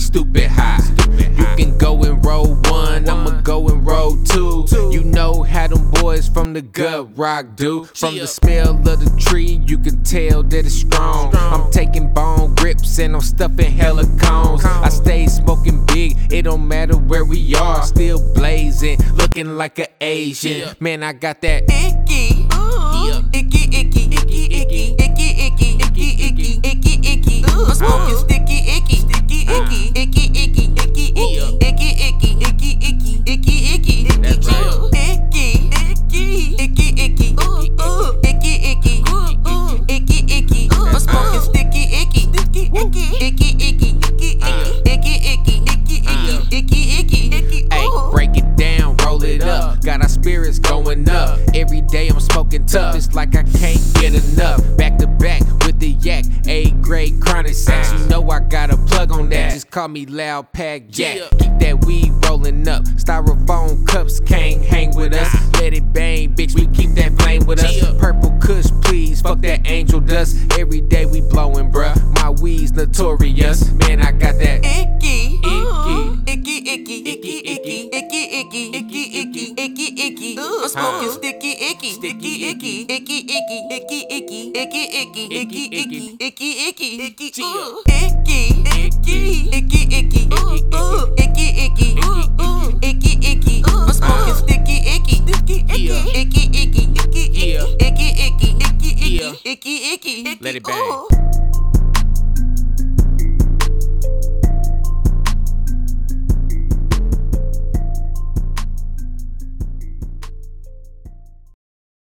stupid high. You can go and roll one, I'ma go and roll two. You know how them boys from the gut rock do. From the smell of the tree, you can tell that it's strong. I'm taking bong rips and I'm stuffing hella cones. I stay smoking big, it don't matter where we are. Still blazing, looking like an Asian. Man, I got that Icky, Every day I'm smoking tough. It's like I can't get enough. Back to back with the yak, A grade chronic sex. You know I got a plug on that. Just call me Loud Pack Jack. Keep that weed rolling up. Styrofoam cups can't hang with us. Let it bang, bitch. We keep that flame with us. Purple Kush, please. Fuck that angel dust. Every day we blowing, bruh. My weed's notorious. Man, I got that. Icky, Icky. icky, icky, icky, icky, icky, icky, icky, icky, icky, icky. I'm smoking sticky, icky, sticky, icky, icky, icky, icky, icky, icky, icky, icky, icky, icky, icky, icky, ooh, icky, icky, icky, icky, ooh, icky, icky, ooh, icky, icky. I'm smoking sticky, icky, sticky, icky, icky, icky, icky, icky, icky, icky, icky, icky. Let it bang.